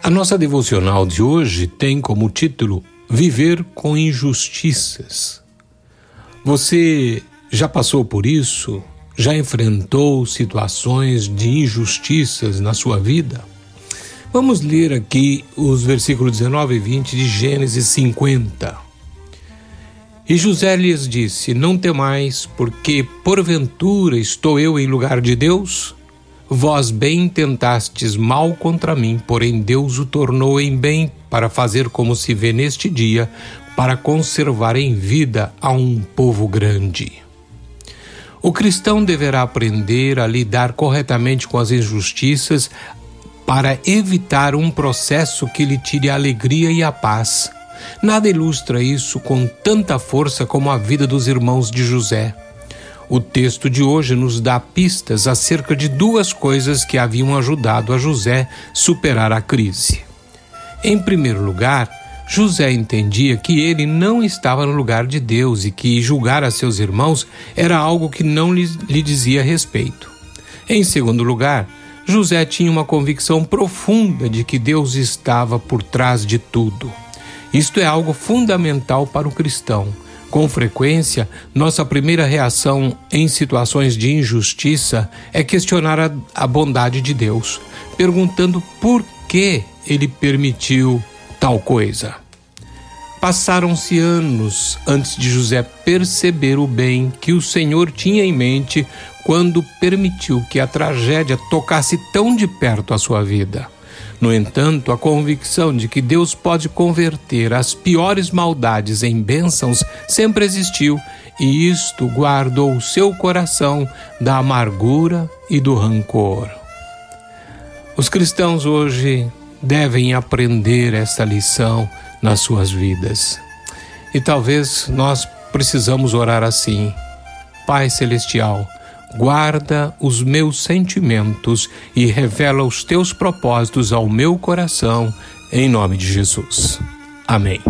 A nossa devocional de hoje tem como título Viver com Injustiças. Você já passou por isso? Já enfrentou situações de injustiças na sua vida? Vamos ler aqui os versículos 19 e 20 de Gênesis 50. E José lhes disse: Não temais, porque porventura estou eu em lugar de Deus? Vós bem tentastes mal contra mim, porém Deus o tornou em bem para fazer como se vê neste dia, para conservar em vida a um povo grande. O cristão deverá aprender a lidar corretamente com as injustiças para evitar um processo que lhe tire a alegria e a paz. Nada ilustra isso com tanta força como a vida dos irmãos de José. O texto de hoje nos dá pistas acerca de duas coisas que haviam ajudado a José superar a crise. Em primeiro lugar, José entendia que ele não estava no lugar de Deus e que julgar a seus irmãos era algo que não lhe, lhe dizia respeito. Em segundo lugar, José tinha uma convicção profunda de que Deus estava por trás de tudo. Isto é algo fundamental para o cristão com frequência, nossa primeira reação em situações de injustiça é questionar a, a bondade de Deus, perguntando por que ele permitiu tal coisa. Passaram-se anos antes de José perceber o bem que o Senhor tinha em mente quando permitiu que a tragédia tocasse tão de perto a sua vida. No entanto, a convicção de que Deus pode converter as piores maldades em bênçãos sempre existiu, e isto guardou o seu coração da amargura e do rancor. Os cristãos hoje devem aprender esta lição nas suas vidas. E talvez nós precisamos orar assim: Pai Celestial, guarda os meus sentimentos e revela os teus propósitos ao meu coração, em nome de Jesus. Amém.